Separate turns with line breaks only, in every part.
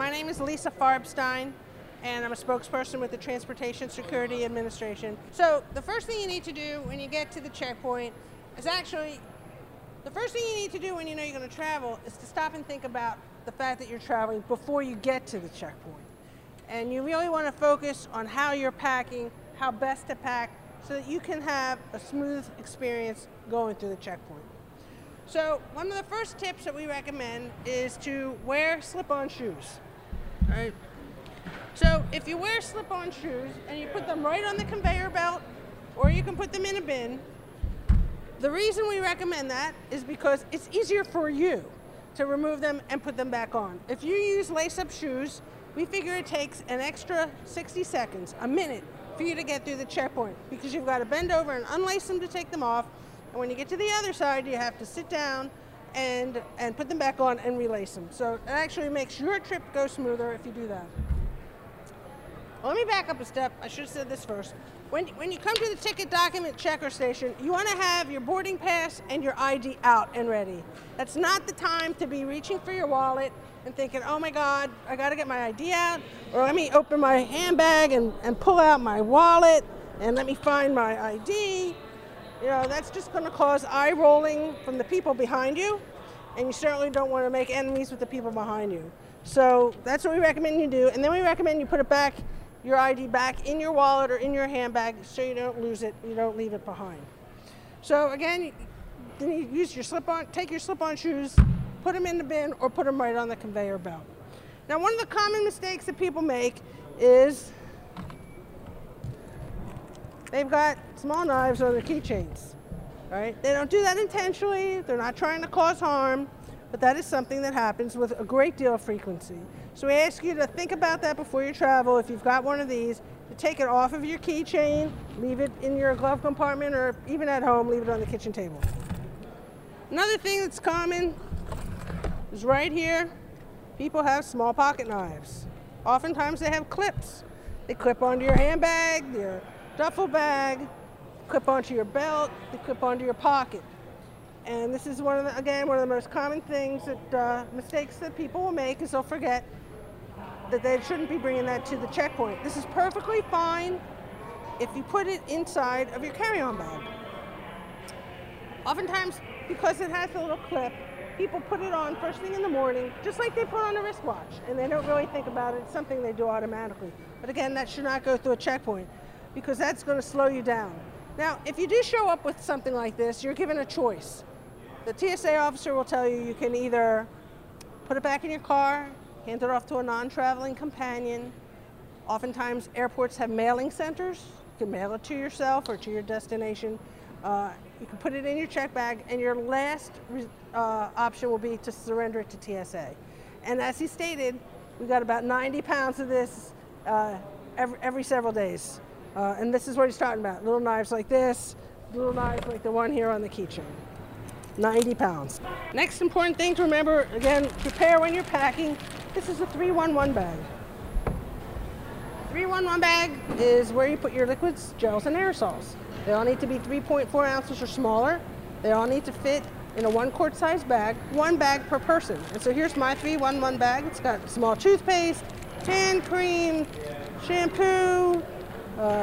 My name is Lisa Farbstein, and I'm a spokesperson with the Transportation Security Administration. So, the first thing you need to do when you get to the checkpoint is actually the first thing you need to do when you know you're going to travel is to stop and think about the fact that you're traveling before you get to the checkpoint. And you really want to focus on how you're packing, how best to pack, so that you can have a smooth experience going through the checkpoint. So, one of the first tips that we recommend is to wear slip on shoes. All right? So, if you wear slip on shoes and you put them right on the conveyor belt, or you can put them in a bin, the reason we recommend that is because it's easier for you to remove them and put them back on. If you use lace up shoes, we figure it takes an extra 60 seconds, a minute, for you to get through the checkpoint because you've got to bend over and unlace them to take them off. And when you get to the other side, you have to sit down and, and put them back on and relace them. So it actually makes your trip go smoother if you do that. Let me back up a step. I should have said this first. When, when you come to the ticket document checker station, you want to have your boarding pass and your ID out and ready. That's not the time to be reaching for your wallet and thinking, oh my God, I got to get my ID out, or let me open my handbag and, and pull out my wallet and let me find my ID. You know, that's just going to cause eye rolling from the people behind you, and you certainly don't want to make enemies with the people behind you. So that's what we recommend you do, and then we recommend you put it back your ID back in your wallet or in your handbag so you don't lose it, you don't leave it behind. So again, then you use your slip-on, take your slip-on shoes, put them in the bin or put them right on the conveyor belt. Now one of the common mistakes that people make is they've got small knives on their keychains. Right? They don't do that intentionally, they're not trying to cause harm, but that is something that happens with a great deal of frequency. So we ask you to think about that before you travel. If you've got one of these, to take it off of your keychain, leave it in your glove compartment, or even at home, leave it on the kitchen table. Another thing that's common is right here. People have small pocket knives. Oftentimes they have clips. They clip onto your handbag, your duffel bag, clip onto your belt, they clip onto your pocket. And this is one of the, again, one of the most common things that uh, mistakes that people will make is they'll forget that they shouldn't be bringing that to the checkpoint. This is perfectly fine if you put it inside of your carry-on bag. Oftentimes, because it has a little clip, people put it on first thing in the morning, just like they put on a wristwatch, and they don't really think about it. It's something they do automatically. But again, that should not go through a checkpoint because that's going to slow you down. Now, if you do show up with something like this, you're given a choice. The TSA officer will tell you you can either put it back in your car hand it off to a non-traveling companion. Oftentimes airports have mailing centers. You can mail it to yourself or to your destination. Uh, you can put it in your check bag and your last uh, option will be to surrender it to TSA. And as he stated, we got about 90 pounds of this uh, every, every, several days. Uh, and this is what he's talking about, little knives like this, little knives like the one here on the keychain. 90 pounds. Next important thing to remember, again, prepare when you're packing. This is a 311 bag. 311 bag is where you put your liquids, gels, and aerosols. They all need to be 3.4 ounces or smaller. They all need to fit in a one quart size bag, one bag per person. And so here's my 311 bag. It's got small toothpaste, hand cream, shampoo,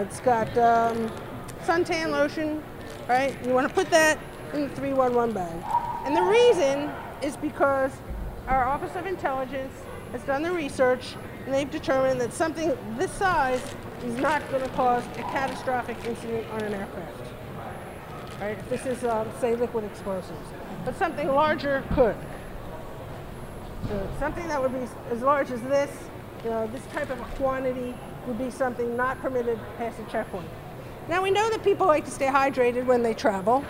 it's got um, suntan lotion, right? You want to put that in the 311 bag. And the reason is because our Office of Intelligence has done the research and they've determined that something this size is not going to cause a catastrophic incident on an aircraft. Right? This is, um, say, liquid explosives. But something larger could. So something that would be as large as this, know, this type of quantity would be something not permitted past a checkpoint. Now we know that people like to stay hydrated when they travel,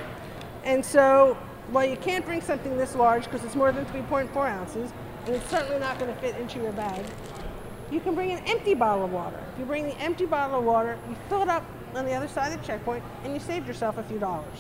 and so, while you can't bring something this large because it's more than 3.4 ounces, and it's certainly not going to fit into your bag, you can bring an empty bottle of water. If you bring the empty bottle of water, you fill it up on the other side of the checkpoint, and you saved yourself a few dollars.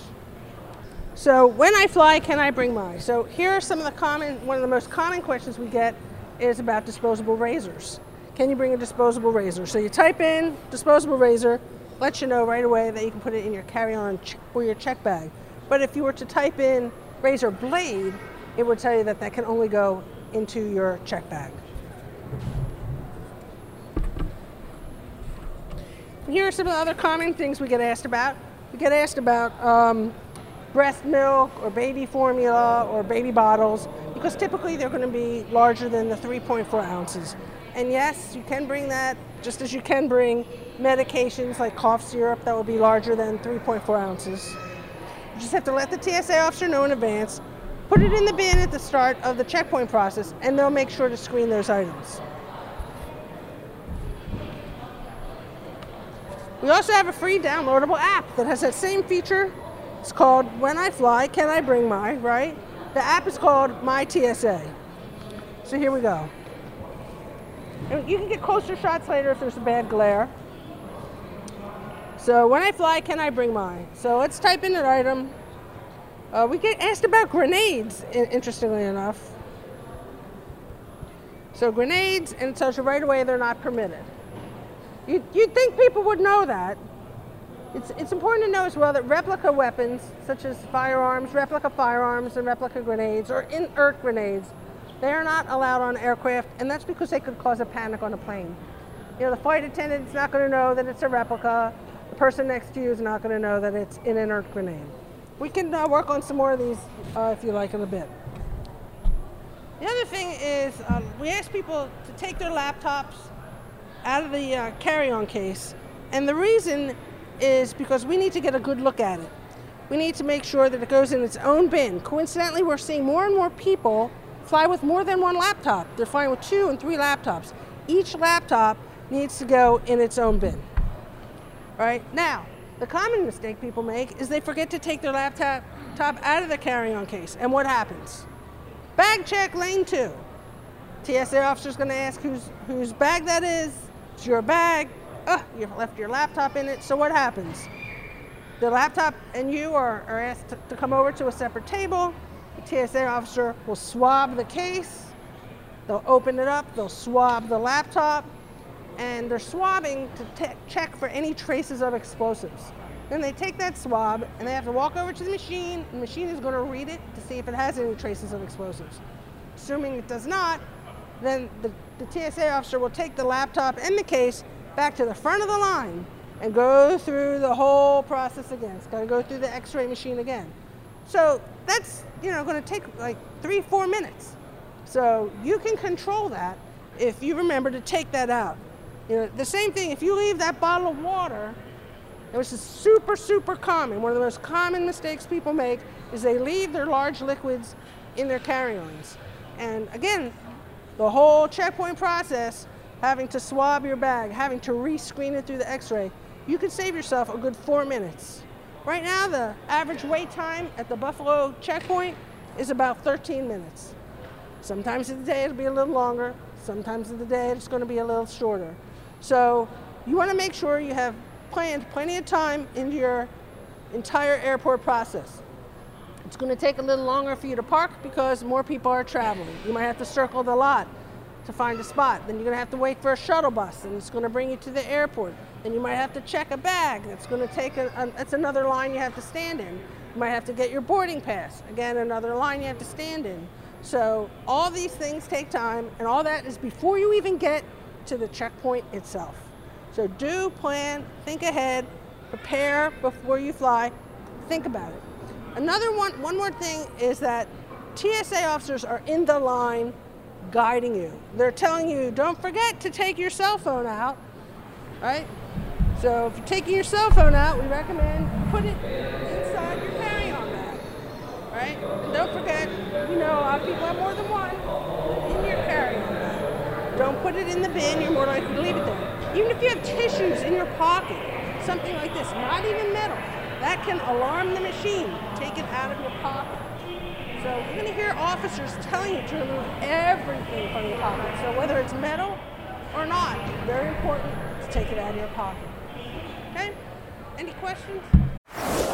So when I fly, can I bring my? So here are some of the common, one of the most common questions we get is about disposable razors. Can you bring a disposable razor? So you type in disposable razor, lets you know right away that you can put it in your carry-on or your check bag. But if you were to type in razor blade, it would tell you that that can only go into your check bag. Here are some of the other common things we get asked about. We get asked about um, breast milk or baby formula or baby bottles because typically they're going to be larger than the 3.4 ounces. And yes, you can bring that just as you can bring medications like cough syrup that will be larger than 3.4 ounces. You just have to let the TSA officer know in advance, put it in the bin at the start of the checkpoint process, and they'll make sure to screen those items. We also have a free downloadable app that has that same feature. It's called When I Fly, Can I Bring My, right? The app is called My TSA. So here we go. And you can get closer shots later if there's a bad glare. So when I fly, can I bring my? So let's type in an item. Uh, we get asked about grenades, interestingly enough. So grenades, and it tells you right away they're not permitted. You'd, you'd think people would know that. It's, it's important to know as well that replica weapons, such as firearms, replica firearms, and replica grenades, or inert grenades, they are not allowed on aircraft, and that's because they could cause a panic on a plane. You know, the flight attendant's not going to know that it's a replica. The person next to you is not going to know that it's an inert grenade. We can uh, work on some more of these uh, if you like in a bit. The other thing is um, we ask people to take their laptops out of the uh, carry-on case. And the reason is because we need to get a good look at it. We need to make sure that it goes in its own bin. Coincidentally, we're seeing more and more people fly with more than one laptop. They're flying with two and three laptops. Each laptop needs to go in its own bin. All right? Now, the common mistake people make is they forget to take their laptop top out of the carry-on case. And what happens? Bag check lane two. TSA officer's to ask whose whose bag that is. It's your bag. Oh, you left your laptop in it. So what happens? The laptop and you are, are asked to, to come over to a separate table. The TSA officer will swab the case. They'll open it up. They'll swab the laptop. And they're swabbing to check for any traces of explosives. Then they take that swab and they have to walk over to the machine. The machine is going to read it to see if it has any traces of explosives. Assuming it does not, then the, the TSA officer will take the laptop and the case back to the front of the line and go through the whole process again. It's got to go through the x-ray machine again. So that's, you know, going to take like three, four minutes. So you can control that if you remember to take that out. You know, the same thing, if you leave that bottle of water, which is super, super common, one of the most common mistakes people make is they leave their large liquids in their carry-ons. And again, the whole checkpoint process, having to swab your bag, having to rescreen it through the x-ray, you could save yourself a good four minutes. Right now, the average wait time at the Buffalo checkpoint is about 13 minutes. Sometimes of the day it'll be a little longer, sometimes of the day it's going to be a little shorter. So you want to make sure you have planned plenty of time into your entire airport process. It's going to take a little longer for you to park because more people are traveling. You might have to circle the lot to find a spot. Then you're going to have to wait for a shuttle bus, and it's going to bring you to the airport. Then you might have to check a bag. That's going to take a, a that's another line you have to stand in. You might have to get your boarding pass. Again, another line you have to stand in. So all these things take time, and all that is before you even get to the checkpoint itself. So do plan, think ahead, prepare before you fly, think about it. Another one, one more thing is that TSA officers are in the line guiding you. They're telling you, don't forget to take your cell phone out, right? So if you're taking your cell phone out, we recommend put it inside your carry-on bag, right? And don't forget, you know, a lot of people have more than one in your carry-on bag. Don't put it in the bin, you're more likely to leave it there. Even if you have tissues in your pocket, something like this, not even metal, that can alarm the machine. Take it out of your pocket. So you're going to hear officers telling you to remove everything from your pocket. So whether it's metal, or not. Very important to take it out of your pocket. Okay? Any questions?